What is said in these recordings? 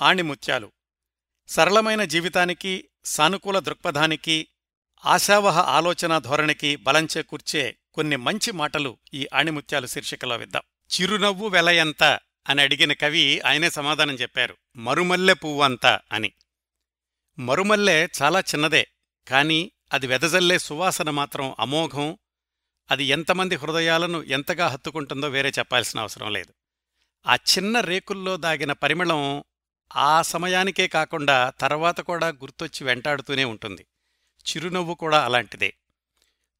ఆణిముత్యాలు. సరళమైన జీవితానికి సానుకూల దృక్పథానికి ఆశావహ ఆలోచన ధోరణికి బలం చేకూర్చే కొన్ని మంచి మాటలు ఈ ఆణిముత్యాలు శీర్షికలో విద్దాం. చిరునవ్వు వెలయంత అని అడిగిన కవి ఆయనే సమాధానం చెప్పారు. మరుమల్లె పువ్వంత అని. మరుమల్లె చాలా చిన్నదే కాని అది వెదజల్లే సువాసన మాత్రం అమోఘం. అది ఎంతమంది హృదయాలను ఎంతగా హత్తుకుంటుందో వేరే చెప్పాల్సిన అవసరం లేదు. ఆ చిన్న రేకుల్లో దాగిన పరిమళం ఆ సమయానికే కాకుండా తర్వాత కూడా గుర్తొచ్చి వెంటాడుతూనే ఉంటుంది. చిరునవ్వు కూడా అలాంటిదే.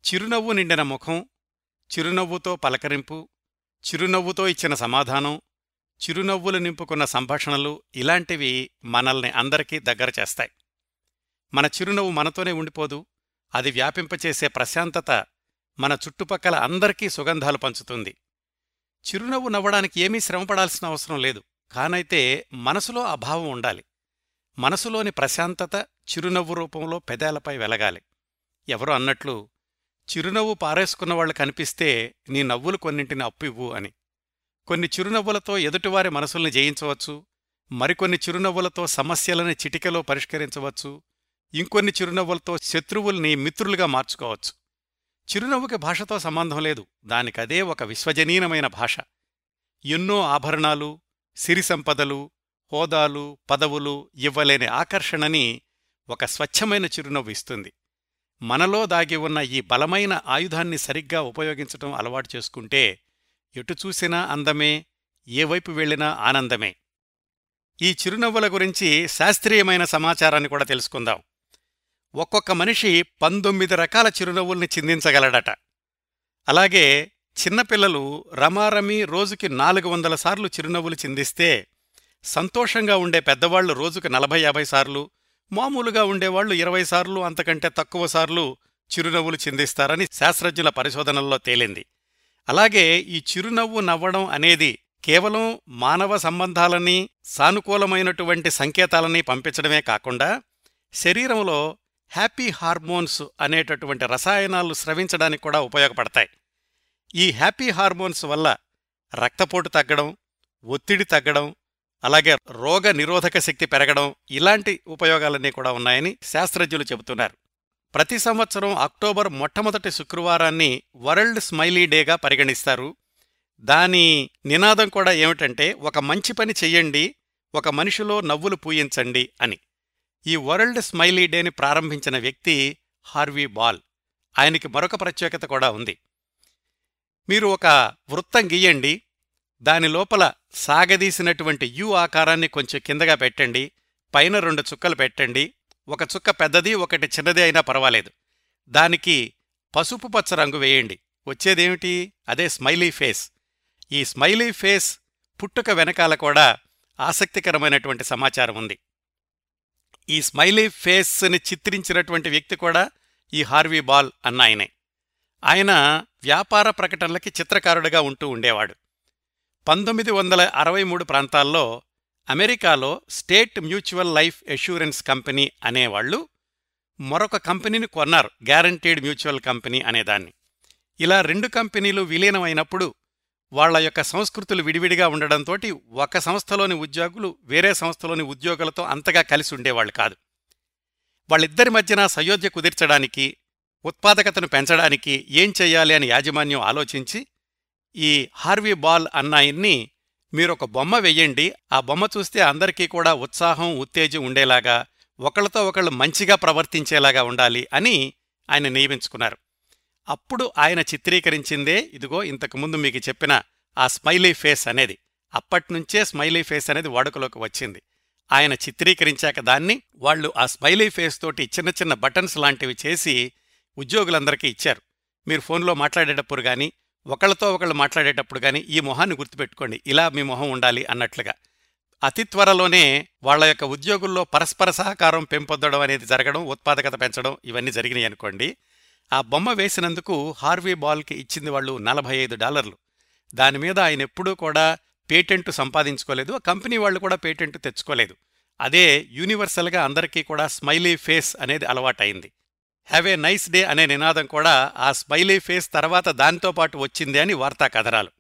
చిరునవ్వు నిండిన ముఖం చిరునవ్వుతో పలకరింపు చిరునవ్వుతో ఇచ్చిన సమాధానం చిరునవ్వులు నింపుకున్న సంభాషణలు ఇలాంటివి మనల్ని అందరికీ దగ్గర చేస్తాయి. మన చిరునవ్వు మనతోనే ఉండిపోదు అది వ్యాపింపచేసే ప్రశాంతత మన చుట్టుపక్కల అందరికీ సుగంధాలు పంచుతుంది. చిరునవ్వు నవ్వడానికి ఏమీ శ్రమపడాల్సిన అవసరం లేదు. కానైతే మనసులో అభావం ఉండాలి. మనసులోని ప్రశాంతత చిరునవ్వు రూపంలో పెదాలపై వెలగాలి. ఎవరో అన్నట్లు చిరునవ్వు పారేసుకున్నవాళ్ళు కనిపిస్తే నీ నవ్వులు కొన్నింటిని అప్పివ్వు అని. కొన్ని చిరునవ్వులతో ఎదుటివారి మనసుల్ని జయించవచ్చు. మరికొన్ని చిరునవ్వులతో సమస్యలని చిటికెలో పరిష్కరించవచ్చు. ఇంకొన్ని చిరునవ్వులతో శత్రువుల్ని మిత్రులుగా మార్చుకోవచ్చు. చిరునవ్వుకి భాషతో సంబంధం లేదు. దానికదే ఒక విశ్వజనీనమైన భాష. ఎన్నో ఆభరణాలు సిరి సంపదలు హోదాలు పదవులు ఇవ్వలేని ఆకర్షణని ఒక స్వచ్ఛమైన చిరునవ్వు ఇస్తుంది. మనలో దాగి ఉన్న ఈ బలమైన ఆయుధాన్ని సరిగ్గా ఉపయోగించటం అలవాటు చేసుకుంటే ఎటు చూసినా అందమే ఏ వైపు వెళ్ళినా ఆనందమే. ఈ చిరునవ్వుల గురించి శాస్త్రీయమైన సమాచారాన్ని కూడా తెలుసుకుందాం. ఒక్కొక్క మనిషి పంతొమ్మిది రకాల చిరునవ్వుల్ని చిందించగలడట. అలాగే చిన్నపిల్లలు రమారమి రోజుకి నాలుగు వందల సార్లు చిరునవ్వులు చిందిస్తే సంతోషంగా ఉండే పెద్దవాళ్ళు రోజుకు నలభై యాభై సార్లు మామూలుగా ఉండేవాళ్ళు ఇరవై సార్లు అంతకంటే తక్కువ సార్లు చిరునవ్వులు చిందిస్తారని శాస్త్రజ్ఞుల పరిశోధనల్లో తేలింది. అలాగే ఈ చిరునవ్వు నవ్వడం అనేది కేవలం మానవ సంబంధాలని సానుకూలమైనటువంటి సంకేతాలని పంపించడమే కాకుండా శరీరంలో హ్యాపీ హార్మోన్స్ అనేటటువంటి రసాయనాలు స్రవించడానికి కూడా ఉపయోగపడతాయి. ఈ హ్యాపీ హార్మోన్స్ వల్ల రక్తపోటు తగ్గడం ఒత్తిడి తగ్గడం అలాగే రోగ నిరోధక శక్తి పెరగడం ఇలాంటి ఉపయోగాలన్నీ కూడా ఉన్నాయని శాస్త్రజ్ఞులు చెబుతున్నారు. ప్రతి సంవత్సరం అక్టోబర్ మొట్టమొదటి శుక్రవారాన్ని వరల్డ్ స్మైలీ డేగా పరిగణిస్తారు. దాని నినాదం కూడా ఏమిటంటే ఒక మంచి పని చెయ్యండి ఒక మనిషిలో నవ్వులు పూయించండి అని. ఈ వరల్డ్ స్మైలీ డేని ప్రారంభించిన వ్యక్తి హార్వీ బాల్. ఆయనకి మరొక ప్రత్యేకత కూడా ఉంది. మీరు ఒక వృత్తం గీయండి దాని లోపల సాగదీసినటువంటి యు ఆకారాన్ని కొంచెం కిందగా పెట్టండి పైన రెండు చుక్కలు పెట్టండి ఒక చుక్క పెద్దది ఒకటి చిన్నది అయినా పర్వాలేదు. దానికి పసుపు పచ్చ రంగు వేయండి. వచ్చేదేమిటి? అదే స్మైలీ ఫేస్. ఈ స్మైలీ ఫేస్ పుట్టుక వెనకాల కూడా ఆసక్తికరమైనటువంటి సమాచారం ఉంది. ఈ స్మైలీ ఫేస్ని చిత్రించినటువంటి వ్యక్తి కూడా ఈ హార్వీ బాల్ అన్నాయనే ఆయన వ్యాపార ప్రకటనలకి చిత్రకారుడిగా ఉంటూ ఉండేవాడు. పంతొమ్మిది వందల అరవై మూడు ప్రాంతాల్లో అమెరికాలో state mutual life assurance company అనేవాళ్ళు మరొక కంపెనీని కొన్నారు గ్యారంటీడ్ మ్యూచువల్ కంపెనీ అనేదాన్ని. ఇలా రెండు కంపెనీలు విలీనమైనప్పుడు వాళ్ళ యొక్క సంస్కృతులు విడివిడిగా ఉండడంతో ఒక సంస్థలోని ఉద్యోగులు వేరే సంస్థలోని ఉద్యోగులతో అంతగా కలిసి ఉండేవాళ్ళు కాదు. వాళ్ళిద్దరి మధ్యన సయోధ్య కుదిర్చడానికి ఉత్పాదకతను పెంచడానికి ఏం చెయ్యాలి అని యాజమాన్యం ఆలోచించి ఈ హార్వీ బాల్ అన్నాయన్ని మీరొక బొమ్మ వెయ్యండి. ఆ బొమ్మ చూస్తే అందరికీ కూడా ఉత్సాహం ఉత్తేజం ఉండేలాగా ఒకళ్ళతో ఒకళ్ళు మంచిగా ప్రవర్తించేలాగా ఉండాలి అని ఆయన నియమించుకున్నారు. అప్పుడు ఆయన చిత్రీకరించిందే ఇదిగో ఇంతకుముందు మీకు చెప్పిన ఆ స్మైలీ ఫేస్ అనేది. అప్పట్నుంచే స్మైలీ ఫేస్ అనేది వాడుకలోకి వచ్చింది. ఆయన చిత్రీకరించాక దాన్ని వాళ్ళు ఆ స్మైలీ ఫేస్ తోటి చిన్న చిన్న బటన్స్ లాంటివి చేసి ఉద్యోగులందరికీ ఇచ్చారు. మీరు ఫోన్లో మాట్లాడేటప్పుడు కానీ ఒకళ్ళతో ఒకళ్ళు మాట్లాడేటప్పుడు కానీ ఈ మొహాన్ని గుర్తుపెట్టుకోండి. ఇలా మీ మొహం ఉండాలి అన్నట్లుగా. అతి త్వరలోనే వాళ్ళ యొక్క ఉద్యోగుల్లో పరస్పర సహకారం పెంపొందడం అనేది జరగడం ఉత్పాదకత పెంచడం ఇవన్నీ జరిగినాయి అనుకోండి. ఆ బొమ్మ వేసినందుకు హార్వీ బాల్కి ఇచ్చింది వాళ్ళు నలభై ఐదు డాలర్లు దానిమీద ఆయన ఎప్పుడూ కూడా పేటెంట్ సంపాదించుకోలేదు. ఆ కంపెనీ వాళ్ళు కూడా పేటెంట్ తెచ్చుకోలేదు. అదే యూనివర్సల్గా అందరికీ కూడా స్మైలీ ఫేస్ అనేది అలవాటైంది హ్యావ్ ఏ నైస్ డే అనే నినాదం కూడా ఆ స్మైలీ ఫేస్ తర్వాత దానితో పాటు వచ్చింది అని వార్తా కథనాలు.